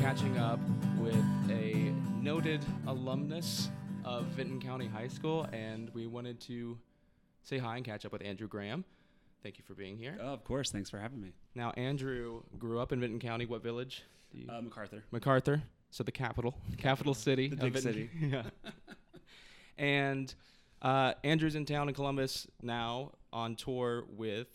catching up with a noted alumnus of Vinton County High School, and we wanted to say hi and catch up with Andrew Graham. Thank you for being here. Oh, of course. Thanks for having me. Now, Andrew grew up in Vinton County. What village? Uh, MacArthur. MacArthur, so the capital, capital city, The big Vinton- city. yeah. and uh, Andrew's in town in Columbus now on tour with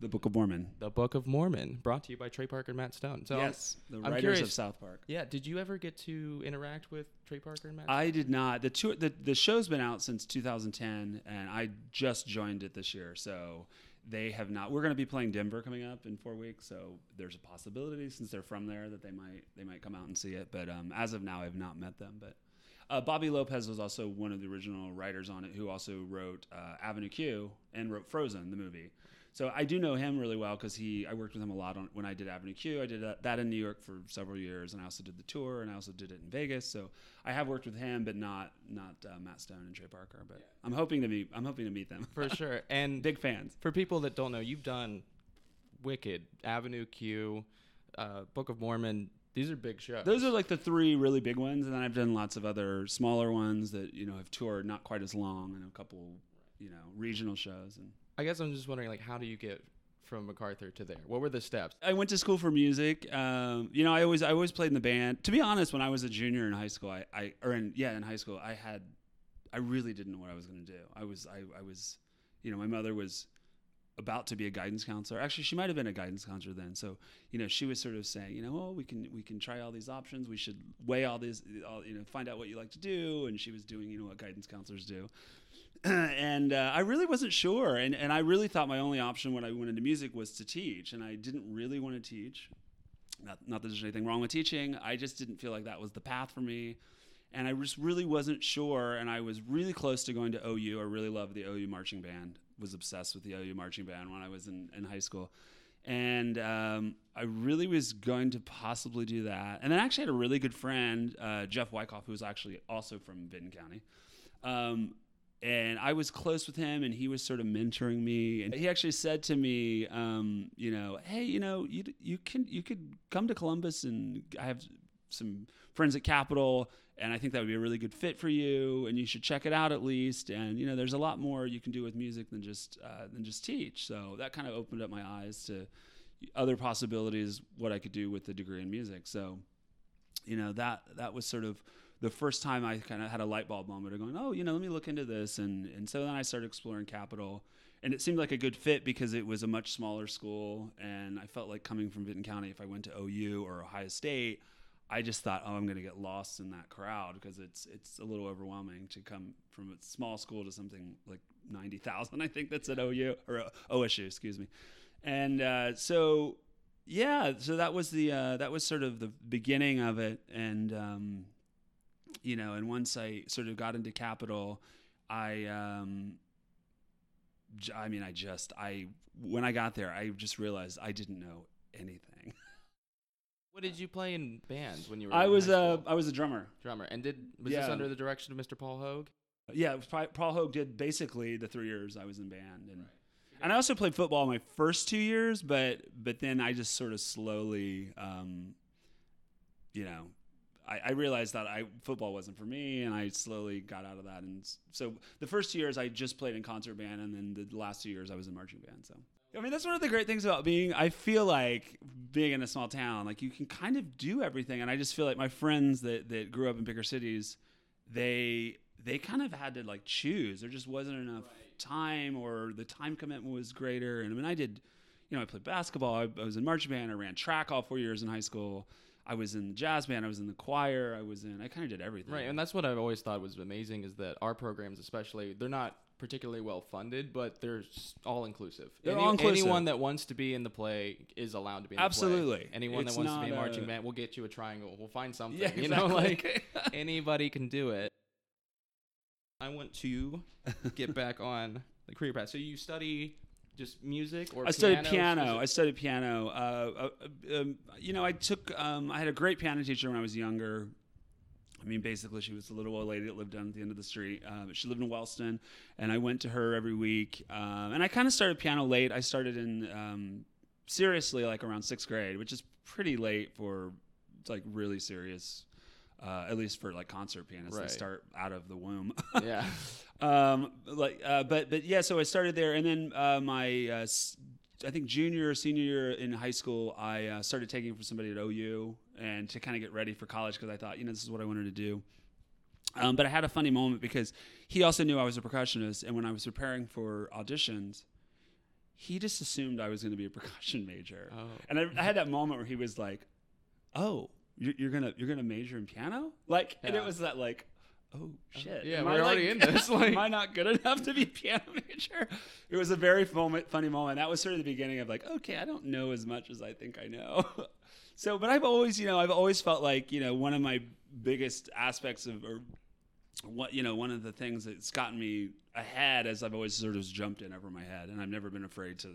The Book of Mormon. the Book of Mormon, brought to you by Trey Parker and Matt Stone. So, yes, the I'm writers curious- of South Park. yeah, did you ever get to interact with Trey Parker and Matt? I did not. The tour, the the show's been out since 2010, and I just joined it this year. So they have not. We're going to be playing Denver coming up in four weeks. So there's a possibility, since they're from there, that they might they might come out and see it. But um, as of now, I've not met them. But uh, Bobby Lopez was also one of the original writers on it, who also wrote uh, Avenue Q and wrote Frozen, the movie. So I do know him really well because he I worked with him a lot on when I did Avenue Q. I did that, that in New York for several years, and I also did the tour, and I also did it in Vegas. So I have worked with him, but not not uh, Matt Stone and Trey Parker. But I'm hoping to meet I'm hoping to meet them for sure. And Big fans. for people that don't know, you've done Wicked, Avenue Q, uh, Book of Mormon. These are big shows. Those are like the three really big ones, and then I've done lots of other smaller ones that you know have toured not quite as long, and a couple you know regional shows and. I guess I'm just wondering, like, how do you get from MacArthur to there? What were the steps? I went to school for music. Um, you know, I always I always played in the band. To be honest, when I was a junior in high school, I, I or in yeah in high school, I had I really didn't know what I was going to do. I was I, I was, you know, my mother was about to be a guidance counselor. Actually, she might have been a guidance counselor then. So you know, she was sort of saying, you know, oh, we can we can try all these options. We should weigh all these, all, you know, find out what you like to do. And she was doing, you know, what guidance counselors do. and uh, I really wasn't sure, and and I really thought my only option when I went into music was to teach, and I didn't really want to teach. Not not that there's anything wrong with teaching. I just didn't feel like that was the path for me, and I just really wasn't sure. And I was really close to going to OU. I really loved the OU marching band. Was obsessed with the OU marching band when I was in in high school. And um, I really was going to possibly do that. And then I actually had a really good friend, uh, Jeff Wyckoff, who was actually also from Vinton County. Um, and I was close with him, and he was sort of mentoring me. And he actually said to me, um, you know, hey, you know, you you can you could come to Columbus, and I have some friends at Capital, and I think that would be a really good fit for you, and you should check it out at least. And you know, there's a lot more you can do with music than just uh, than just teach. So that kind of opened up my eyes to other possibilities, what I could do with the degree in music. So, you know, that that was sort of the first time I kind of had a light bulb moment of going, oh, you know, let me look into this. And, and so then I started exploring Capital. And it seemed like a good fit because it was a much smaller school. And I felt like coming from Vinton County, if I went to OU or Ohio State, I just thought, oh, I'm going to get lost in that crowd because it's it's a little overwhelming to come from a small school to something like 90,000, I think that's at OU or uh, OSU, excuse me. And uh, so, yeah, so that was the uh, that was sort of the beginning of it. And um, you know, and once I sort of got into capital, I, um, I mean, I just, I, when I got there, I just realized I didn't know anything. What did you play in bands when you were? I was a? I was a drummer. drummer, and did was this under the direction of Mr. Paul Hogue? Yeah, it was probably- Paul Hogue did basically the three years I was in band, and and I also played football my first two years, but but then I just sort of slowly, um, you know, I, I realized that I football wasn't for me, and I slowly got out of that. And so the first two years I just played in concert band, and then the last two years I was in marching band. So. I mean, that's one of the great things about being. I feel like being in a small town, like you can kind of do everything, and I just feel like my friends that that grew up in bigger cities, they they kind of had to like choose. There just wasn't enough time, or the time commitment was greater. And I mean, I did, you know, I played basketball. I, I was in marching band. I ran track all four years in high school. I was in the jazz band. I was in the choir. I was in. I kind of did everything. Right, and that's what I've always thought was amazing is that our programs, especially, they're not particularly well funded, but they're all inclusive. They're all-inclusive. Anyone that wants to be in the play is allowed to be in the play. Absolutely. Anyone It's that wants to be a marching band, we'll get you a triangle. We'll find something. Yeah, You know, like anybody can do it. I want to get back on the career path. So you study just music or I studied piano I studied piano. Uh, uh, um, you know, I took. Um, I had a great piano teacher when I was younger. I mean, basically, she was a little old lady that lived down at the end of the street. Uh, she lived in Wellston, and I went to her every week. Um, and I kind of started piano late. I started in um, seriously like around sixth grade, which is pretty late for like really serious. Uh, at least for like concert pianists, Right. they start out of the womb. Yeah. um, like, uh, but but yeah. So I started there, and then uh, my uh, I think junior or senior year in high school, I uh, started taking from somebody at OU, and to kind of get ready for college because I thought, you know, this is what I wanted to do. Um, but I had a funny moment because he also knew I was a percussionist, and when I was preparing for auditions, he just assumed I was going to be a percussion major. Oh. And I, I had that moment where he was like, "Oh, you're, you're gonna you're gonna major in piano?" Like, and it was that like, "Oh shit, yeah, am we're I, already like- in this, like- am I not good enough to be a piano major?" It was a very moment, funny moment. That was sort of the beginning of like, okay, I don't know as much as I think I know. so, but I've always, you know, I've always felt like, you know, one of my biggest aspects of or what you know one of the things that's gotten me ahead as I've always sort of jumped in over my head, and I've never been afraid to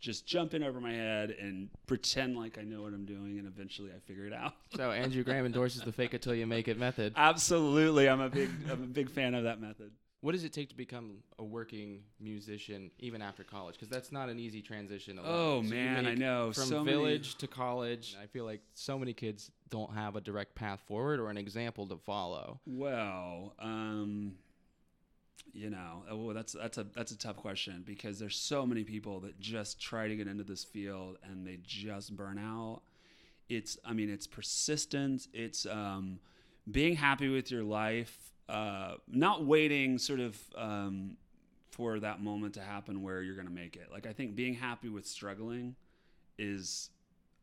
just jump in over my head and pretend like I know what I'm doing, and eventually I figure it out. So Andrew Graham endorses the fake it till you make it method. Absolutely, I'm a big I'm a big fan of that method. What does it take to become a working musician even after college? Because that's not an easy transition. alone. Oh So man, I know From so many- village to college, I feel like so many kids don't have a direct path forward or an example to follow. Well, um, you know, oh, that's that's a that's a tough question because there's so many people that just try to get into this field and they just burn out. It's, I mean, it's persistence. It's um, being happy with your life, uh, not waiting sort of um, for that moment to happen where you're going to make it. Like I think being happy with struggling is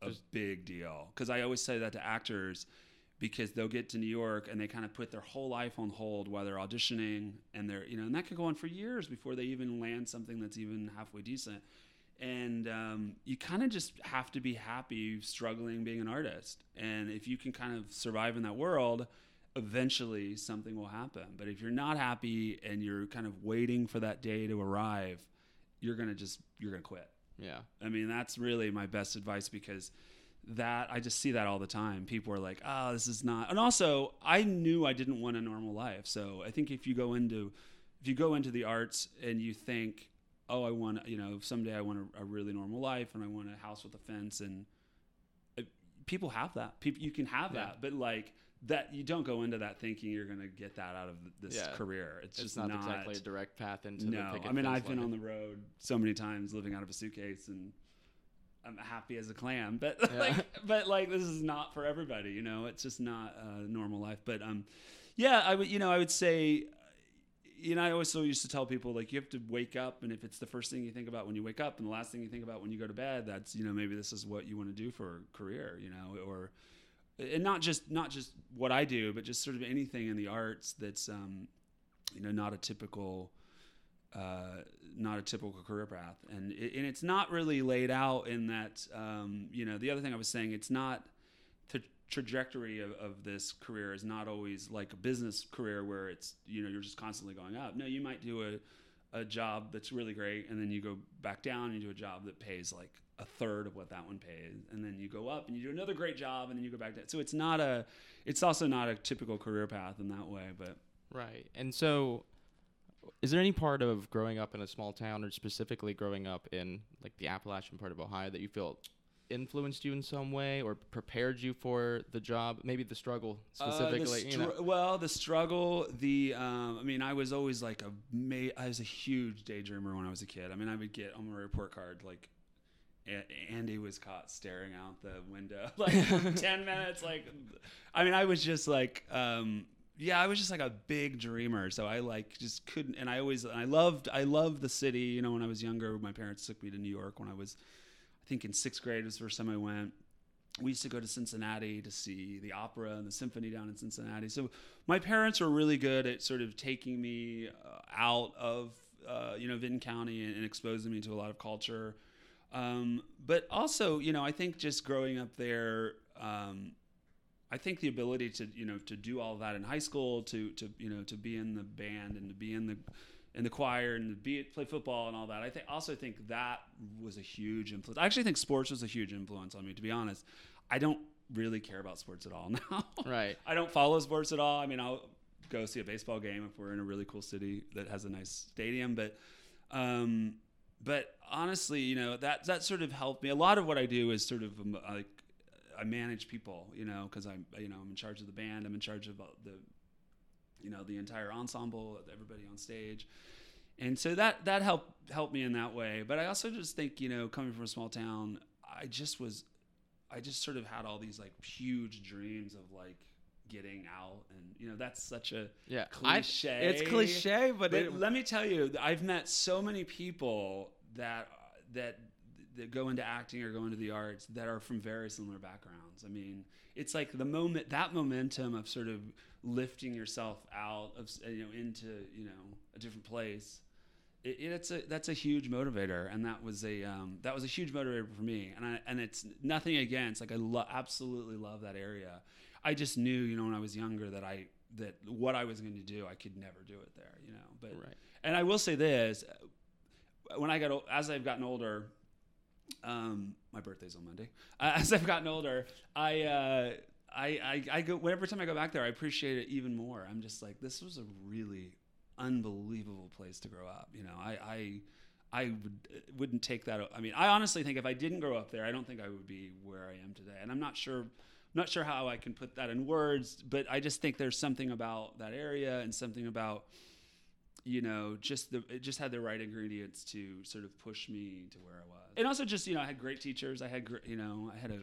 a big deal because I always say that to actors because they'll get to New York and they kind of put their whole life on hold while they're auditioning and they're you know and that could go on for years before they even land something that's even halfway decent. And um, you kind of just have to be happy struggling being an artist. And if you can kind of survive in that world eventually something will happen. But if you're not happy and you're kind of waiting for that day to arrive you're gonna just you're gonna quit. Yeah. I mean, that's really my best advice because that I just see that all the time. People are like, "Oh, this is not." And also, I knew I didn't want a normal life. So, I think if you go into if you go into the arts and you think, "Oh, I want, you know, someday I want a, a really normal life and I want a house with a fence and uh, people have that. People you can have Yeah. that, but like that you don't go into that thinking you're going to get that out of this Yeah. career. It's, It's, just not, not, exactly a direct path into the no, I mean I've been life. on the road so many times, living out of a suitcase, and I'm happy as a clam. But Yeah. like, but like this is not for everybody. You know, it's just not a normal life. But um, yeah, I would. You know, I would say. You know, I always so used to tell people like you have to wake up, and if it's the first thing you think about when you wake up, and the last thing you think about when you go to bed, that's you know maybe this is what you want to do for a career, you know, or and not just not just what I do, but just sort of anything in the arts that's um, you know not a typical uh, not a typical career path, and it, and it's not really laid out in that. Um, you know, the other thing I was saying, it's not the trajectory of, of this career is not always like a business career where it's you know you're just constantly going up. No, you might do a a job that's really great, and then you go back down and you do a job that pays like a third of what that one pays, and then you go up and you do another great job, and then you go back down. So it's not a, it's also not a typical career path in that way, but. Right. And so is there any part of growing up in a small town or specifically growing up in like the Appalachian part of Ohio that you feel influenced you in some way or prepared you for the job? Maybe the struggle Uh, the specifically, you know. well, the struggle, the um, I mean, I was always like a ma- I was a huge daydreamer when I was a kid. I mean, I would get on my report card like A- Andy was caught staring out the window like 10 minutes like I mean, I was just like um yeah, I was just like a big dreamer. So I like just couldn't and I always I loved I loved the city, you know, when I was younger, my parents took me to New York when I was I think in 6th grade was the first time I went we used to go to Cincinnati to see the opera and the symphony down in Cincinnati. So my parents were really good at sort of taking me uh, out of uh, you know Vinton County and, and exposing me to a lot of culture. Um, but also, you know, I think just growing up there, um, I think the ability to you know to do all that in high school, to to you know to be in the band and to be in the in the choir and to be play football and all that. I think also think that was a huge influence. I actually think sports was a huge influence on me. To be honest, I don't really care about sports at all now. Right. I don't follow sports at all. I mean, I'll go see a baseball game if we're in a really cool city that has a nice stadium, but um, but honestly, you know that that sort of helped me. A lot of what I do is sort of um, like I manage people, you know, because I'm you know I'm in charge of the band. I'm in charge of uh, the you know the entire ensemble, everybody on stage, and so that that helped helped me in that way. But I also just think you know coming from a small town, I just was I just sort of had all these like huge dreams of like getting out and you know that's such a Yeah, cliche I, it's cliche, but, but it, let me tell you i've met so many people that that that go into acting or go into the arts that are from very similar backgrounds. I mean it's like the moment that momentum of sort of lifting yourself out of you know into you know a different place it, it's a that's a huge motivator. And that was a um, that was a huge motivator for me. And I, and it's nothing against like I lo- absolutely love that area. I just knew you know when I was younger that I that what I was going to do I could never do it there you know but right. and I will say this when I got as I've gotten older um, my birthday's on Monday. Uh, as I've gotten older I uh, I, I, I go whenever time I go back there I appreciate it even more. I'm just like this was a really unbelievable place to grow up you know? I I I would wouldn't take that I mean I honestly think if I didn't grow up there I don't think I would be where I am today. And I'm not sure not sure how I can put that in words but I just think there's something about that area and something about you know just the it just had the right ingredients to sort of push me to where I was. And also just you know I had great teachers. I had gr- you know I had a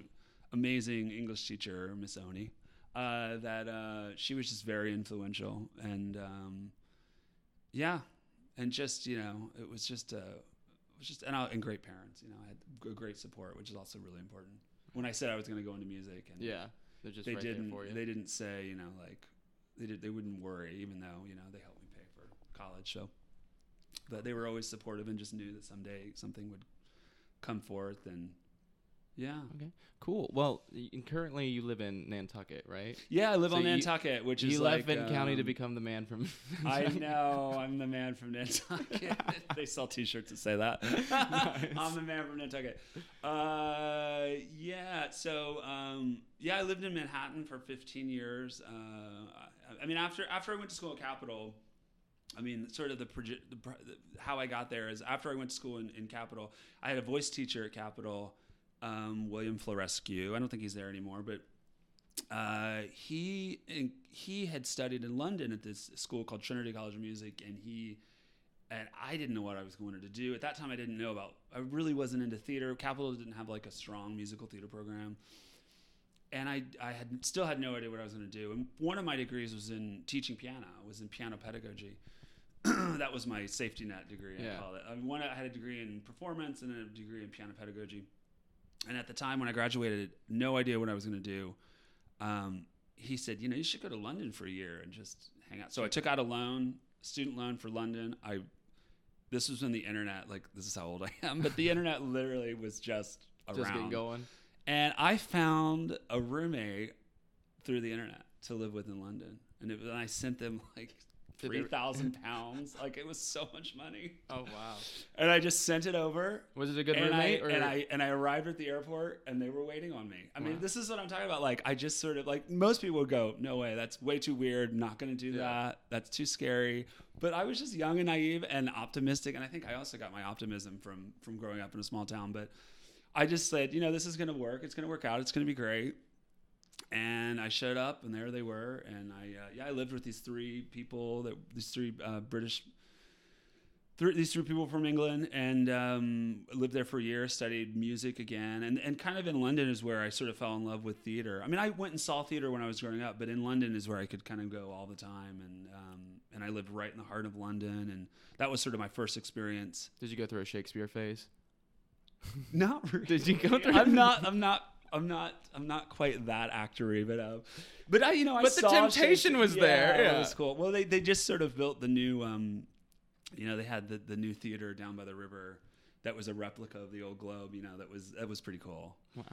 amazing English teacher Miss Oni uh, that uh, she was just very influential. And um, yeah. And just you know it was just uh, it was just and, I, and great parents you know I had great support which is also really important. When I said I was going to go into music and Yeah, they're just they right didn't there for you. they didn't say you know like they did they wouldn't worry even though you know they helped me pay for college so but they were always supportive and just knew that someday something would come forth and yeah okay, cool. Well, currently you live in Nantucket, right? yeah I live So on you- Nantucket which is you like left Vinton County to um, become the man from. I know I'm the man from Nantucket. they sell T-shirts that say that. Nice. I'm the man from Nantucket. Uh, yeah. So um, yeah, I lived in Manhattan for 15 years. Uh, I, I mean, after after I went to school at Capital, I mean, sort of the, the, how I got there is after I went to school in, in Capital, I had a voice teacher at Capital, um, William Florescu. I don't think he's there anymore, but uh, he he had studied in London at this school called Trinity College of Music, and he and I didn't know what I was going to do at that time. I didn't know about. I really wasn't into theater. Capital didn't have like a strong musical theater program, and I I had still had no idea what I was going to do. And one of my degrees was in teaching piano. It was in piano pedagogy. that was my safety net degree. I Yeah. call it. I mean, one I had a degree in performance and a degree in piano pedagogy. And at the time when I graduated, no idea what I was going to do. Um, he said, you know, you should go to London for a year and just hang out. So I took out a loan, student loan for London. I this was when the internet, like this is how old I am, but the internet literally was just around. just getting going. And I found a roommate through the internet to live with in London, and, it, and I sent them like three thousand pounds. like it was so much money, Oh wow. and I just sent it over. Was it a good and roommate? I, or and I and I arrived at the airport, and they were waiting on me. I mean, this is what I'm talking about. Like, I just sort of like most people would go, "No way, that's way too weird. Not going to do Yeah. that. That's too scary." But I was just young and naive and optimistic, and I think I also got my optimism from from growing up in a small town. But I just said, you know, this is going to work. It's going to work out. It's going to be great. And I showed up, and there they were. And I, uh, yeah, I lived with these three people that these three uh, British, three, these three people from England, and um, lived there for a year. Studied music again, and and kind of in London is where I sort of fell in love with theater. I mean, I went and saw theater when I was growing up, but in London is where I could kind of go all the time, and um, and I lived right in the heart of London, and that was sort of my first experience. Did you go through a Shakespeare phase? Not really. Did you go through? I'm not. I'm not. I'm not. I'm not quite that actory, but uh, but I, you know, I But the saw temptation was there, Yeah, It was cool. Well, they they just sort of built the new. Um, you know, they had the the new theater down by the river. That was a replica of the old Globe. You know, that was that was pretty cool. Wow.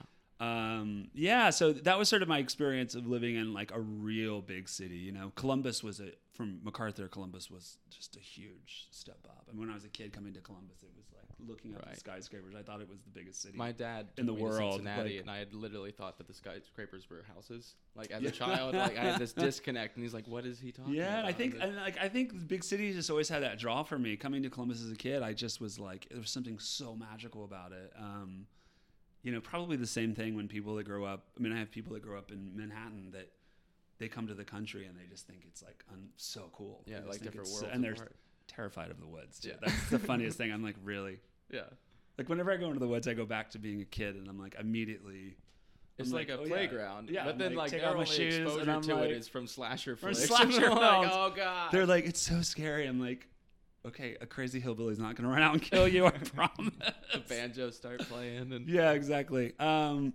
Um, yeah, so that was sort of my experience of living in like a real big city. You know, Columbus was a from MacArthur. Columbus was just a huge step up. And when I was a kid coming to Columbus, it was like looking up Right. the skyscrapers. I thought it was the biggest city. My dad In the took me to world, Cincinnati, like- and I had literally thought that the skyscrapers were houses. Like as a child, like I had this disconnect, and he's like, "What is he talking yeah, about?" I think And like I think the big cities just always had that draw for me. Coming to Columbus as a kid, I just was like there was something so magical about it. Um, you know, probably the same thing when people that grow up. I mean, I have people that grow up in Manhattan that they come to the country and they just think it's like un- so cool. Yeah, like different worlds. and they're apart. terrified of the woods. Too. Yeah. That's the funniest thing. I'm like, really? yeah. Like whenever I go into the woods, I go back to being a kid, and I'm like immediately. It's like, like, a oh, playground. Yeah, but I'm then like, like, take my only shoes, and exposure I'm to like- it is from slasher From flicks. slasher I'm like, films. oh god. They're like, it's so scary. I'm like, okay, a crazy hillbilly's not going to run out and kill you. I promise. the banjos start playing and Yeah, exactly. Um,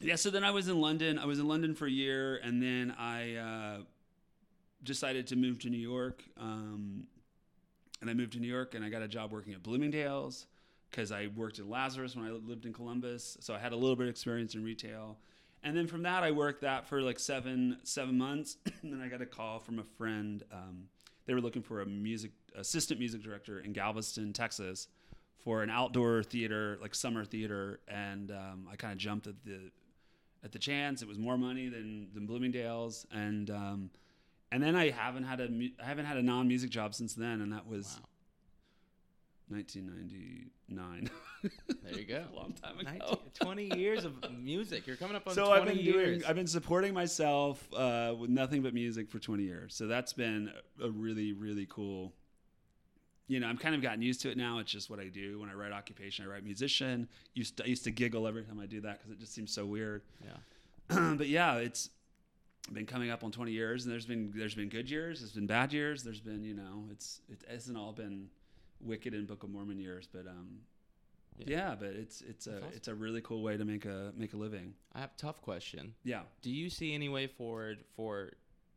yeah, so then I was in London. I was in London for a year, and then I uh, decided to move to New York. Um, and I moved to New York, and I got a job working at Bloomingdale's because I worked in Lazarus when I lived in Columbus. So I had a little bit of experience in retail. And then from that, I worked that for like seven seven months. and then I got a call from a friend. Um, they were looking for a music assistant music director in Galveston, Texas, for an outdoor theater, like summer theater. And um, I kind of jumped at the at the chance. It was more money than than Bloomingdale's, and um, and then I haven't had a mu- I haven't had a non music job since then, and that was Wow. 1999. There you go. a long time ago. 19 20 years of music. You're coming up on so 20 I've been years. doing I've been supporting myself uh, with nothing but music for 20 years. So that's been a really really cool. You know, I'm kind of gotten used to it now. It's just what I do when I write occupation. I write musician. Used to, I used to giggle every time I do that because it just seems so weird. yeah. but yeah, it's been coming up on 20 years, and there's been there's been good years, there's been bad years, there's been you know it's it hasn't all been wicked and Book of Mormon years, but um Yeah. yeah, but it's it's a awesome. it's a really cool way to make a make a living. I have a tough question. Yeah. Do you see any way forward for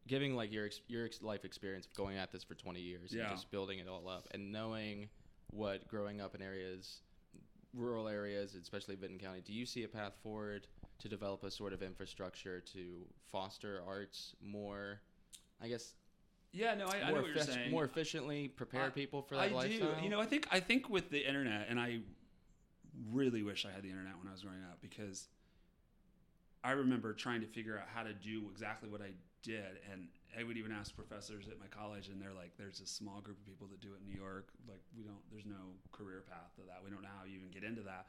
giving like your your life experience of going at this for 20 years Yeah. and just building it all up and knowing what growing up in areas rural areas especially Vinton County do you see a path forward to develop a sort of infrastructure to foster arts more I guess Yeah, no, I, I know what you're effic- saying. more efficiently prepare I- people for I that lifestyle do. You know, I think I think with the internet, and I really wish I had the internet when I was growing up because I remember trying to figure out how to do exactly what I did, and I would even ask professors at my college, and they're like, "There's a small group of people that do it in New York. Like, we don't. There's no career path to that. We don't know how you even get into that."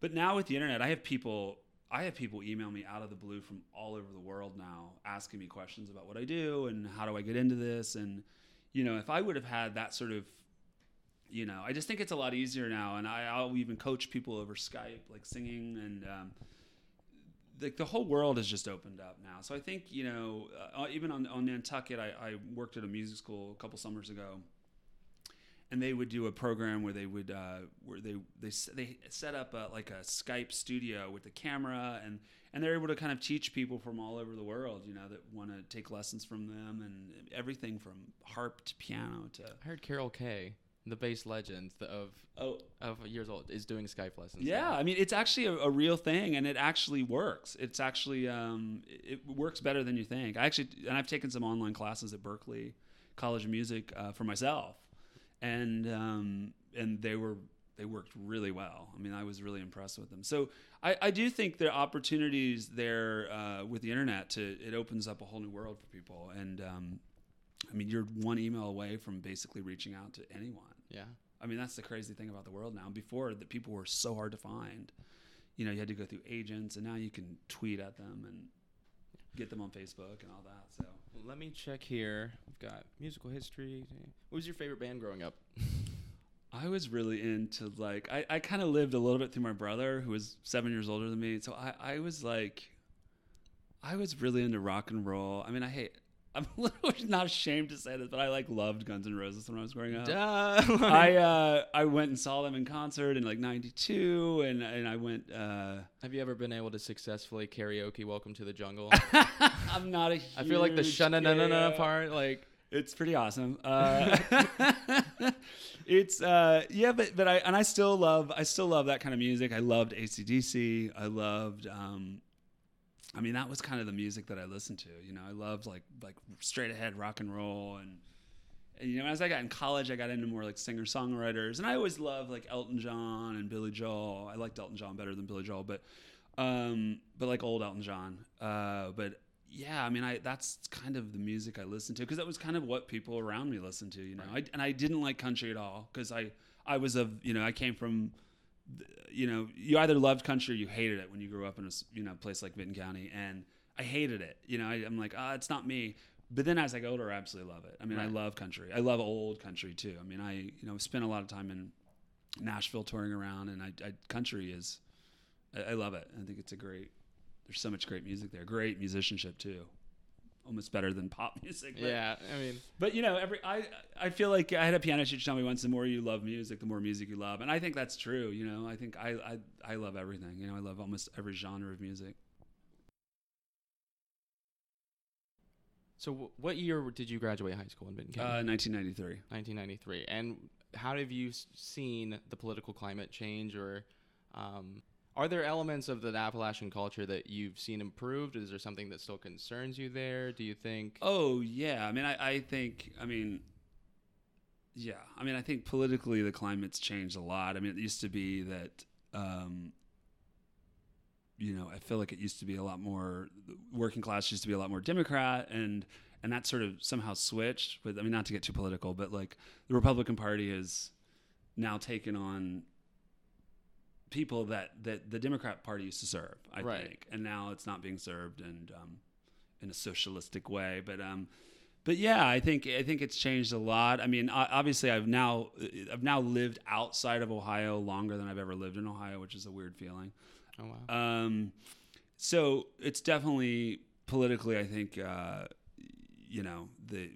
But now with the internet, I have people. I have people email me out of the blue from all over the world now, asking me questions about what I do and how do I get into this, and you know, if I would have had that sort of you know, I just think it's a lot easier now, and I, I'll even coach people over Skype, like singing, and um, like the whole world has just opened up now. So I think you know, uh, even on on Nantucket, I, I worked at a music school a couple summers ago, and they would do a program where they would uh, where they they they set up a, like a Skype studio with the camera and and they're able to kind of teach people from all over the world, you know, that want to take lessons from them and everything from harp to piano to I heard Carol Kaye the bass legend of oh of years old is doing Skype lessons Yeah, now. I mean it's actually a, a real thing, and it actually works. It's actually um, it works better than you think. I actually and I've taken some online classes at Berklee College of Music uh, for myself, and um, and they were they worked really well. I mean, I was really impressed with them. So I, I do think there are opportunities there uh, with the internet to it opens up a whole new world for people, and um, I mean you're one email away from basically reaching out to anyone. Yeah I mean, that's the crazy thing about the world now. Before, the people were so hard to find. You know, you had to go through agents, and now you can tweet at them and get them on Facebook and all that. So, Well, let me check here. We've got musical history. What was your favorite band growing up? I was really into like I, I kind of lived a little bit through my brother who was seven years older than me. So I, I was like, I was really into rock and roll. I mean, I hate. I'm a little not ashamed to say this, but I like loved Guns N' Roses when I was growing up. Duh. I uh, I went and saw them in concert in like '92, and and I went. Uh, Have you ever been able to successfully karaoke "Welcome to the Jungle"? I'm not a. I feel like the huge- shana na na na part, like It's pretty awesome. Uh, it's uh, yeah, but but I and I still love I still love that kind of music. I loved ACDC. I loved. Um, I mean, that was kind of the music that I listened to. You know, I loved like like straight ahead rock and roll and. And, you know, as I got in college, I got into more like singer songwriters, and I always loved like Elton John and Billy Joel. I liked Elton John better than Billy Joel, but um, but like old Elton John. Uh, but yeah, I mean, I that's kind of the music I listened to because that was kind of what people around me listened to, you know. I, and I didn't like country at all because I I was of you know I came from you know, you either loved country or you hated it when you grew up in a you know place like Vinton County, and I hated it. You know, I, I'm like, ah, it's not me. But then as I get older, I absolutely love it. I mean, I love country. I love old country too. I mean, I you know spent a lot of time in Nashville touring around, and I, I country is, I, I love it. I think it's a great. There's so much great music there. Great musicianship too. Almost better than pop music. but- Yeah, I mean, but you know, every I I feel like I had a piano teacher tell me once: the more you love music, the more music you love, and I think that's true. You know, I think I I, I love everything. You know, I love almost every genre of music. so w- what year did you graduate high school in Vinton Uh, 1993. 1993. And how have you seen the political climate change, or um, are there elements of the Appalachian culture that you've seen improved? Is there something that still concerns you there? Do you think? Oh yeah, I mean, I, I think, I mean, yeah, I mean, I think politically the climate's changed a lot. I mean, it used to be that, um, you know, I feel like it used to be a lot more working class used to be a lot more Democrat, and and that sort of somehow switched. But I mean, not to get too political, but like the Republican Party has now taken on people that that the Democrat Party used to serve. I Right. think, and now it's not being served, and um, in a socialistic way. But um, but yeah, I think I think it's changed a lot. I mean, obviously, I've now I've now lived outside of Ohio longer than I've ever lived in Ohio, which is a weird feeling. Oh wow. Um, so it's definitely politically, I think, uh, you know, the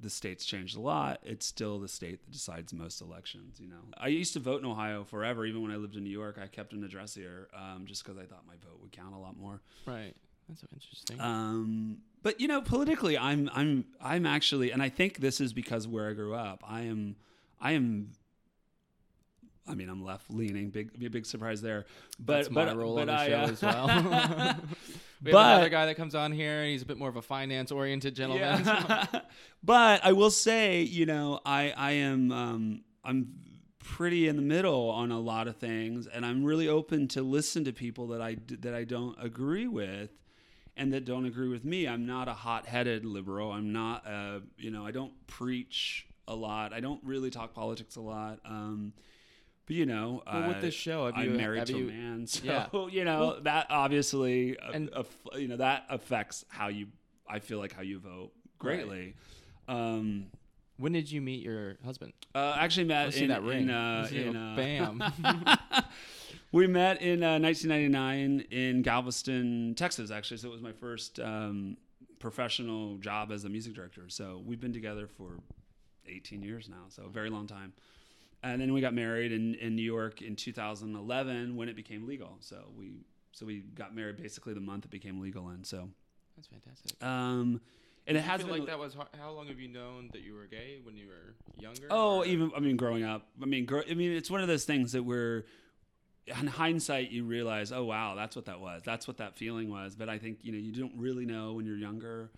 the state's changed a lot. It's still the state that decides most elections. You know, I used to vote in Ohio forever. Even when I lived in New York, I kept an address here um, just because I thought my vote would count a lot more. right. That's so interesting. Um, but you know, politically, I'm I'm I'm actually, and I think this is because where I grew up. I am I am. I mean, I'm left leaning. Big, be a big surprise there. But That's but but I, show uh, as well. we have But- another guy that comes on here, and he's a bit more of a finance-oriented gentleman. Yeah. but I will say, you know, I I am um, I'm pretty in the middle on a lot of things, and I'm really open to listen to people that I that I don't agree with, and that don't agree with me. I'm not a hot-headed liberal. I'm not, uh, you know, I don't preach a lot. I don't really talk politics a lot. Um, but you know, Well, with uh, this show, have I'm married have to you- a man, so Yeah. you know that obviously, uh, And- you know that affects how you. I feel like how you vote greatly. Um, when did you meet your husband? uh, actually met Let's in, that ring. in, uh, in, uh, Bam. we met in uh, 1999 in Galveston, Texas. Actually, so it was my first um, professional job as a music director. So we've been together for 18 years now, so a very long time. And then we got married in, in New York in 2011 when it became legal. So we so we got married basically the month it became legal, and so That's fantastic. um, and it has feel been like that was how long have you known that you were gay when you were younger? Oh, or- even I mean, growing up. I mean, gro- I mean, it's one of those things that we're in hindsight you realize, oh wow, that's what that was. That's what that feeling was. But I think you know you don't really know when you're younger.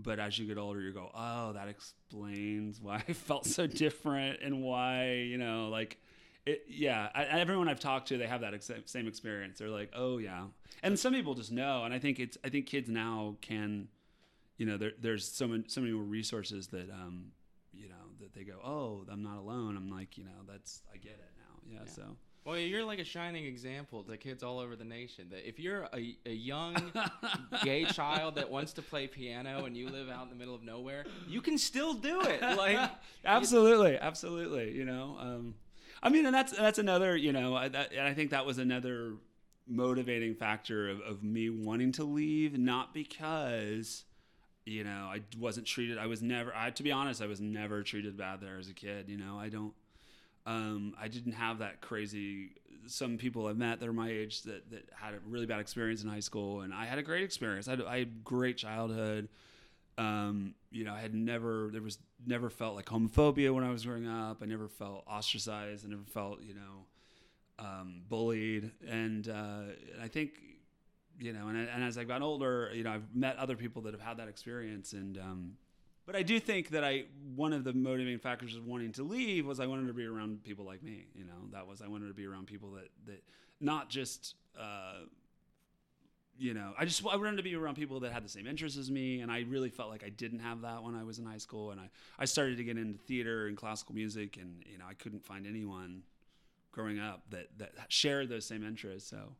But as you get older, you go, oh, that explains why I felt so different and why you know like. It, yeah, I, everyone I've talked to, they have that ex- same experience. They're like, "Oh yeah," and some people just know. And I think it's, I think kids now can, you know, there, there's so many, so many more resources that, um, you know, that they go, "Oh, I'm not alone." I'm like, you know, that's I get it now. Yeah, Yeah. so Well, you're like a shining example to kids all over the nation. That if you're a, a young gay child that wants to play piano and you live out in the middle of nowhere, you can still do it. Like, absolutely, absolutely. You know, um, I mean, and that's that's another. You know, I, that, and I think that was another motivating factor of, of me wanting to leave, not because you know I wasn't treated. I was never. I to be honest, I was never treated bad there as a kid. You know, I don't. Um, I didn't have that crazy. Some people I've met that are my age that, that had a really bad experience in high school, and I had a great experience. I had, I had great childhood. Um, you know, I had never there was never felt like homophobia when I was growing up. I never felt ostracized. I never felt you know um, bullied, and uh, I think you know, and, and as I've gotten older, you know, I've met other people that have had that experience, and um, but I do think that I one of the motivating factors of wanting to leave was I wanted to be around people like me. You know, that was I wanted to be around people that that not just. Uh, you know, I just I wanted to be around people that had the same interests as me, and I really felt like I didn't have that when I was in high school, and I I started to get into theater and classical music, and you know I couldn't find anyone growing up that that shared those same interests. So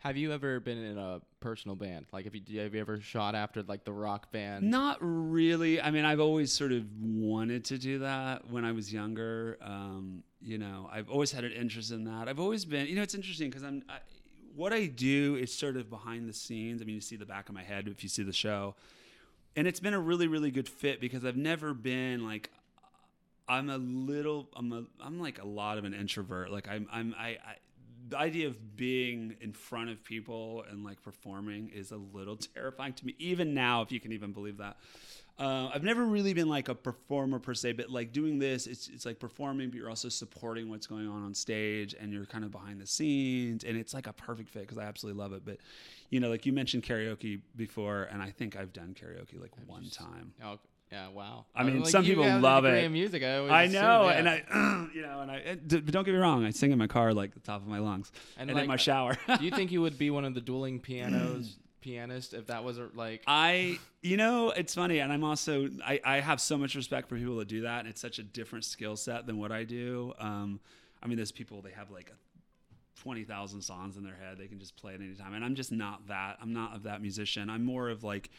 Have you ever been in a personal band? Like, have you have you ever shot after like the rock band? Not really. I mean, I've always sort of wanted to do that when I was younger. Um, you know, I've always had an interest in that. I've always been, you know, it's interesting because I'm, I, what I do is sort of behind the scenes. I mean, you see the back of my head if you see the show. And it's been a really, really good fit because I've never been like, I'm a little, I'm a, I'm like a lot of an introvert. Like I'm, I'm, I, I the idea of being in front of people and like performing is a little terrifying to me even now if you can even believe that. Uh, i've never really been like a performer per se but like doing this it's, it's like performing but you're also supporting what's going on on stage and you're kind of behind the scenes and it's like a perfect fit because i absolutely love it but you know like you mentioned karaoke before and i think i've done karaoke like one time. Oh, yeah. Wow. I mean, like, some people love it. music. I, I know, yeah. and I, you know, and I. don't get me wrong, I sing in my car like the top of my lungs, And, and, in my shower. Do you think you would be one of the dueling pianos pianist if that was a, like? I, you know, it's funny, and I'm also, I, I have so much respect for people that do that, and it's such a different skill set than what I do. Um, I mean, there's people they have like a twenty thousand songs in their head; they can just play at any time, and I'm just not that. I'm not of that musician. I'm more of like,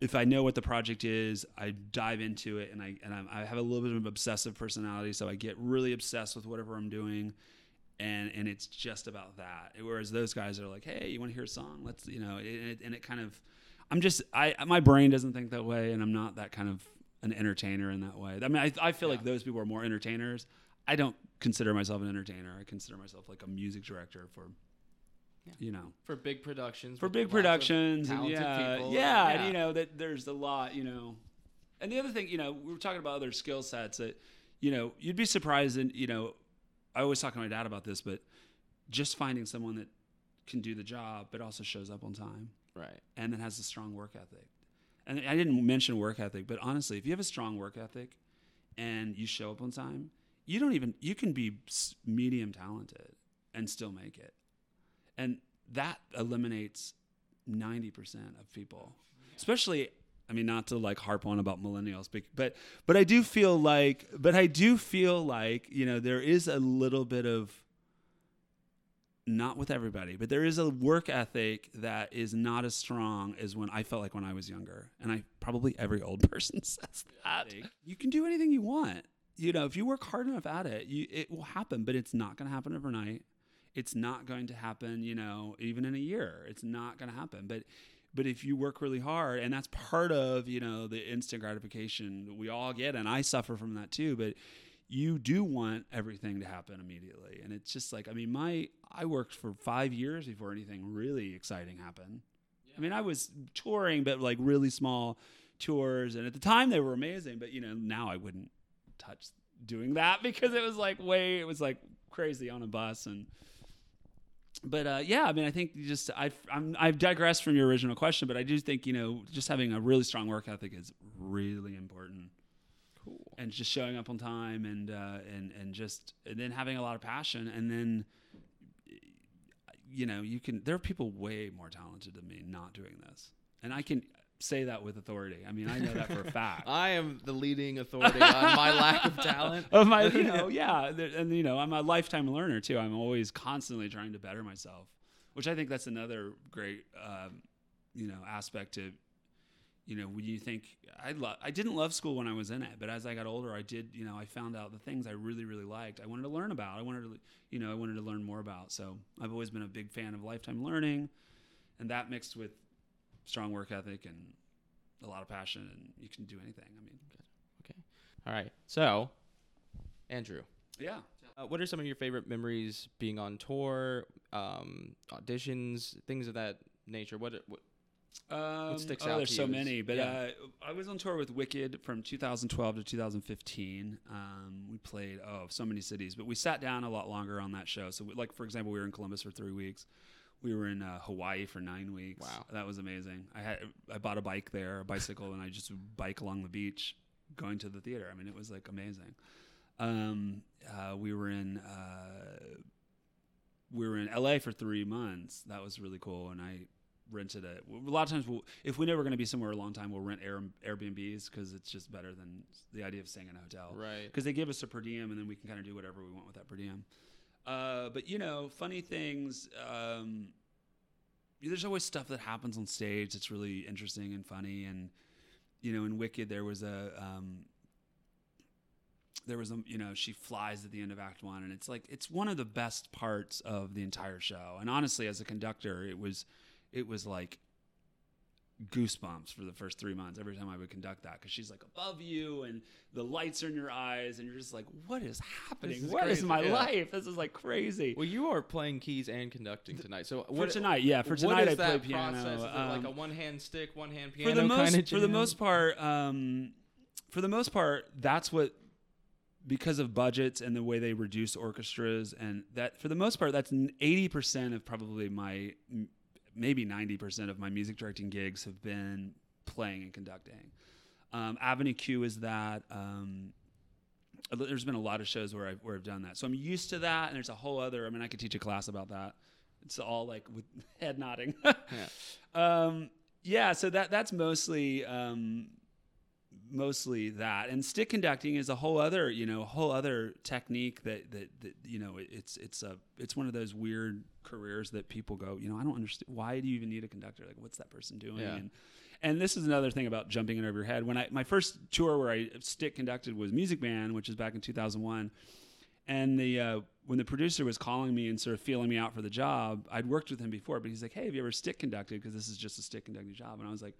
if I know what the project is, I dive into it, and I and I'm, I have a little bit of an obsessive personality, so I get really obsessed with whatever I'm doing. And, and it's just about that. Whereas those guys are like, hey, you want to hear a song? Let's, you know, and it, and it kind of, I'm just I my brain doesn't think that way, and I'm not that kind of an entertainer in that way. I mean, I, I feel like those people are more entertainers. I don't consider myself an entertainer. I consider myself like a music director for, you know, for big productions. for big productions and yeah, people. yeah, and you know that there's a lot, you know. And the other thing, you know, we were talking about other skill sets that, you know, you'd be surprised and you know, I always talk to my dad about this, but just finding someone that can do the job but also shows up on time right. and then has a strong work ethic. And I didn't mention work ethic, but honestly, if you have a strong work ethic and you show up on time, you don't even you can be medium talented and still make it. And that eliminates 90% of people. Especially I mean not to like harp on about millennials, but but but I do feel like but I do feel like, you know, there is a little bit of not with everybody, but there is a work ethic that is not as strong as when I felt like when I was younger. And I probably every old person says that. You can do anything you want. You know, if you work hard enough at it, you it will happen, but it's not going to happen overnight. It's not going to happen, you know, even in a year. It's not going to happen. But but if you work really hard and that's part of, you know, the instant gratification we all get and I suffer from that too, but you do want everything to happen immediately. And it's just like, I mean, my, I worked for five years before anything really exciting happened. I mean, I was touring, but like really small tours. And at the time they were amazing, but you know, now I wouldn't touch doing that because it was like way, it was like crazy on a bus. And, but uh, yeah, I mean, I think you just I've I'm, I've digressed from your original question, but I do think you know just having a really strong work ethic is really important. Cool. and just showing up on time and uh, and and just and then having a lot of passion. And then you know you can there are people way more talented than me not doing this. And I can say that with authority. I mean I know that for a fact. I am the leading authority on my lack of talent. of my you know yeah and you know I'm a lifetime learner too. I'm always constantly trying to better myself, which I think that's another great um, you know aspect to you know when you think I lo- I didn't love school when I was in it, but as I got older, I did you know I found out the things I really really liked. I wanted to learn about. I wanted to you know I wanted to learn more about. So I've always been a big fan of lifetime learning, and that mixed with strong work ethic and a lot of passion, and you can do anything. I mean, Okay. All right. So, Andrew, yeah. uh, what are some of your favorite memories being on tour, um, auditions, things of that nature? What, what Um, sticks oh, out There's so many, but yeah. uh, I was on tour with Wicked from 2012 to 2015. Um, we played oh so many cities, but we sat down a lot longer on that show. So, we, like for example, we were in Columbus for three weeks. We were in uh, Hawaii for nine weeks. Wow. that was amazing. I had I bought a bike there, a bicycle, and I just would bike along the beach, going to the theater. I mean, it was like amazing. Um, uh, we were in uh, we were in LA for three months. That was really cool, and I rented a. A lot of times, we'll, if we know we're going to be somewhere a long time, we'll rent Air, Airbnbs because it's just better than the idea of staying in a hotel. right? Because they give us a per diem, and then we can kind of do whatever we want with that per diem. Uh, but you know, funny things. Um, there's always stuff that happens on stage that's really interesting and funny. And you know, in Wicked, there was a um, there was a you know she flies at the end of Act One, and it's like it's one of the best parts of the entire show. And honestly, as a conductor, it was it was like goosebumps for the first three months every time I would conduct that because she's like above you and the lights are in your eyes and you're just like, what is happening? is What is crazy, my yeah. life? This is like crazy. Well, you are playing keys and conducting tonight. So for what, tonight, yeah, for tonight is I play that piano. Process? Is it like a um, one hand stick, one hand piano for the most for the most part, um, for the most part, that's what because of budgets and the way they reduce orchestras and that for the most part that's 80% of probably my maybe 90% of my music directing gigs have been playing and conducting. Um, avenue q is that um, there's been a lot of shows where I've, where I've done that. So i'm used to that and there's a whole other i mean i could teach a class about that. It's all like with head nodding. Um, yeah so that that's mostly um, mostly that and stick conducting is a whole other you know whole other technique that that, that you know it's it's a it's one of those weird careers that people go you know i don't understand why do you even need a conductor like what's that person doing Yeah. and and this is another thing about jumping in over your head when i my first tour where i stick conducted was Music Man which is back in 2001 and the uh, when the producer was calling me and sort of feeling me out for the job, I'd worked with him before, but he's like, "Hey, have you ever stick conducted? Because this is just a stick conducting job." And I was like,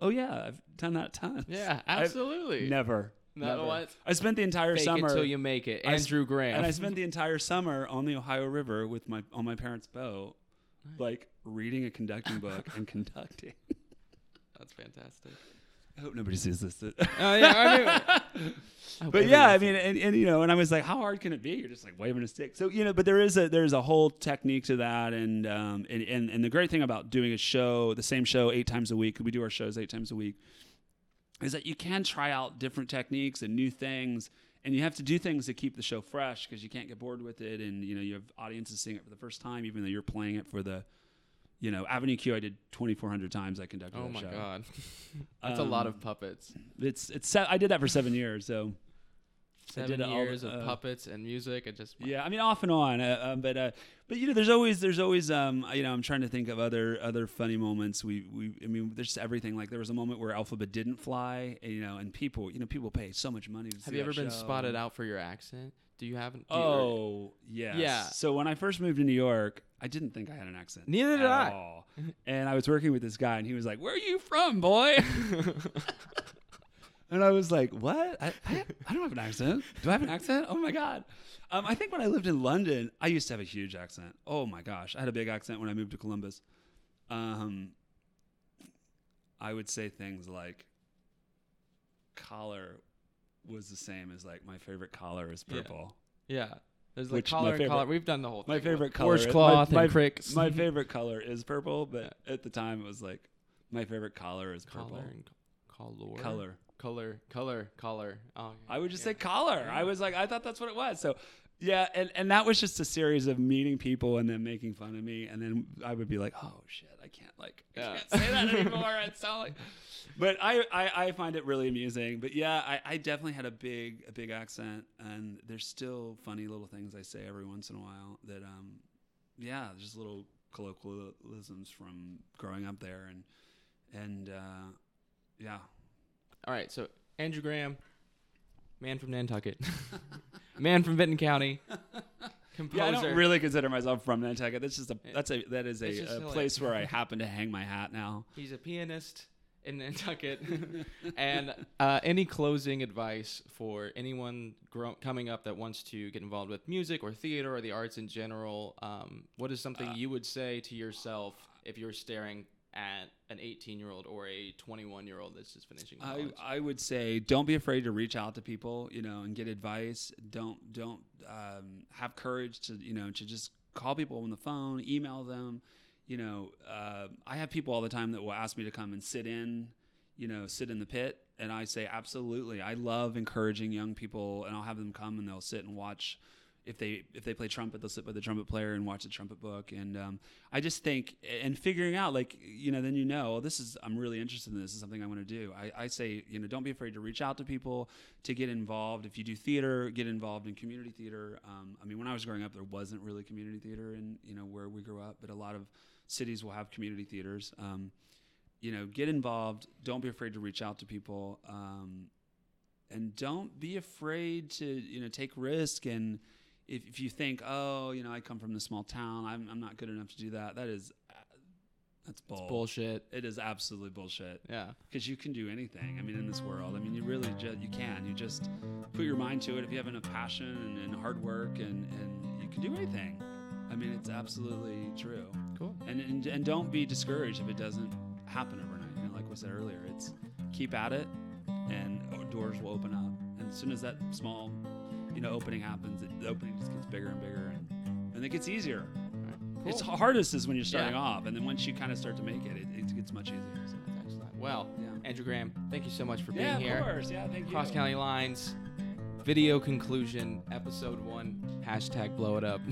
"Oh yeah, I've done that tons." Yeah, I've absolutely. Never. Not never. what? I spent the entire Fake summer it till you make it. I s- Andrew Graham. and I spent the entire summer on the Ohio River with my on my parents' boat, like reading a conducting book and conducting. That's fantastic. I hope nobody sees this. Oh yeah, I knew. but yeah, I mean, and, and you know, and I was like, how hard can it be? You're just like waving a stick. So you know, but there is a there's a whole technique to that, and um, and, and and the great thing about doing a show, the same show eight times a week, we do our shows eight times a week, is that you can try out different techniques and new things. And you have to do things to keep the show fresh because you can't get bored with it. And you know you have audiences seeing it for the first time, even though you're playing it for the, you know, Avenue Q. I did 2,400 times. I conducted. Oh my show. god, that's a lot Um, of puppets. It's it's. I did that for seven years. So I did Seven it all- years of uh, puppets and music. and just Yeah, I mean off and on, uh, um, but uh, but you know, there's always there's always um, you know, I'm trying to think of other other funny moments. We we I mean, there's everything. Like there was a moment where Elphaba didn't fly, and, you know, and people you know people pay so much money. To Have you ever been spotted out for your accent? Do you have? Do you, Oh yes. Yeah. So when I first moved to New York, I didn't think I had an accent. Neither did I. all. And I was working with this guy, and he was like, "Where are you from, boy?" And I was like, "What? I, I, I don't have an accent. Do I have an accent? Oh my god!" Um, I think when I lived in London, I used to have a huge accent. Oh my gosh, I had a big accent when I moved to Columbus. Um, I would say things like, "Collar was the same as like my favorite collar is purple." yeah. There's like Which my collar and favorite- collar. We've done the whole. Thing. My thing. favorite color, Washcloth my, and cricks. My favorite color is purple, but at the time it was like my favorite collar is purple. collar and color. Color. Color. Color. Color. Oh. I would just yeah. say collar. I was like, I thought that's what it was. So, yeah, and, and that was just a series of meeting people and then making fun of me, and then I would be like, oh shit, I can't like, I Yeah. can't say that anymore. It's so like, but I, I I find it really amusing. But yeah, I, I definitely had a big a big accent, and there's still funny little things I say every once in a while that um, yeah, just little colloquialisms from growing up there, and and uh, yeah, All right, so Andrew Graham, man from Nantucket, man from Vinton County, composer. Yeah, I don't really consider myself from Nantucket. That's just a that's a that is a, a place where I happen to hang my hat now. He's a pianist in Nantucket. and uh, any closing advice for anyone coming up that wants to get involved with music or theater or the arts in general? Um, what is something Uh, you would say to yourself if you're staring at an 18 year old or a 21 year old that's just finishing I, college? I would say don't be afraid to reach out to people, you know, and get advice. Don't don't um, have courage to you know to just call people on the phone, email them. You know, uh, I have people all the time that will ask me to come and sit in, you know, sit in the pit, and I say absolutely. I love encouraging young people, and I'll have them come and they'll sit and watch if they if they play trumpet, they'll sit by the trumpet player and watch the trumpet book. And um, I just think and figuring out like you know then you know well, this is I'm really interested in this. this is something I want to do. I, I say you know don't be afraid to reach out to people to get involved. If you do theater, get involved in community theater. Um, I mean when I was growing up, there wasn't really community theater in you know where we grew up, but a lot of cities will have community theaters. Um, you know, get involved. Don't be afraid to reach out to people, um, and don't be afraid to you know take risk. And if, if you think, oh, you know, I come from the small town, I'm, I'm not good enough to do that. That is uh, that's bull. It's bullshit. It is absolutely bullshit. Yeah. Because you can do anything. I mean, in this world, I mean, you really just you can. You just put your mind to it. If you have enough passion and, and hard work, and and you can do anything. I mean, it's absolutely true. Cool. And, and and don't be discouraged if it doesn't happen overnight. You know, like we said earlier, it's keep at it, and doors will open up. And as soon as that small, you know, opening happens, it, the opening just gets bigger and bigger, and it gets easier. Cool. It's hardest is when you're starting Yeah. off, and then once you kind of start to make it, it, it gets much easier. So. Well, Yeah. Andrew Graham, thank you so much for being Yeah, here. of course. Yeah, thank you. Cross County Lines, video conclusion, episode one, hashtag blow it up.